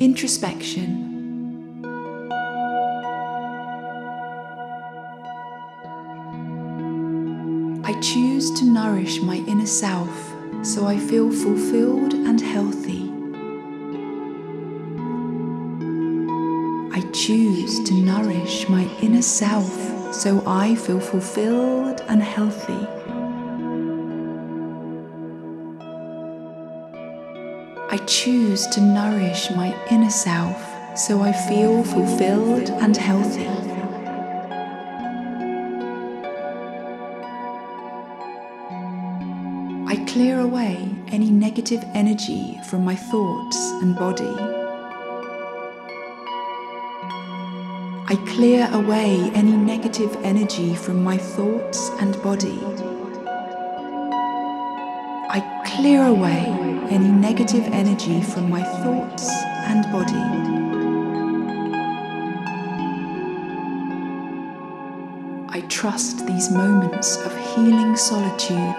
Introspection. I choose to nourish my inner self so I feel fulfilled and healthy. I choose to nourish my inner self so I feel fulfilled and healthy. I choose to nourish my inner self so I feel fulfilled and healthy. I clear away any negative energy from my thoughts and body. I clear away any negative energy from my thoughts and body. Clear away any negative energy from my thoughts and body. I trust these moments of healing solitude.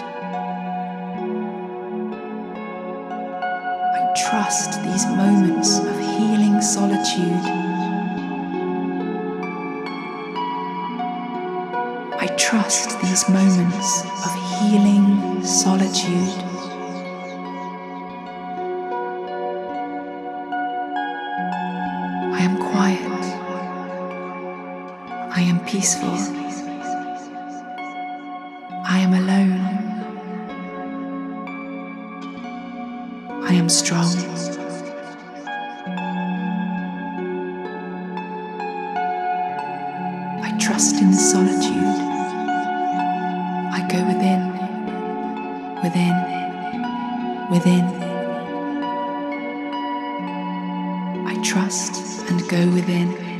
I trust these moments of healing solitude. I trust these moments of healing solitude. I am quiet. I am peaceful. I am alone. I am strong. I trust in the solitude. I go within, within, within. I trust go within.